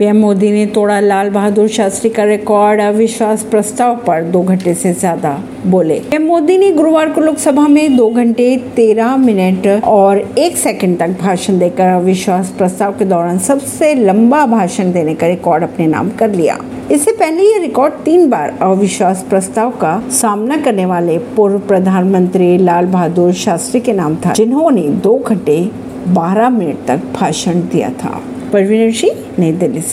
PM Modi ने तोड़ा लाल बहादुर शास्त्री का रिकॉर्ड, अविश्वास प्रस्ताव पर दो घंटे से ज़्यादा बोले। पीएम मोदी ने गुरुवार को लोकसभा में दो घंटे तेरह मिनट और एक सेकंड तक भाषण देकर अविश्वास प्रस्ताव के दौरान सबसे लंबा भाषण देने का रिकॉर्ड अपने नाम कर लिया। इससे पहले ये रिकॉर्ड तीन बार अविश्वास प्रस्ताव का सामना करने वाले पूर्व प्रधानमंत्री लाल बहादुर शास्त्री के नाम था, जिन्होंने दो घंटे बारह मिनट तक भाषण दिया था। परवीन सिंह, नई दिल्ली से।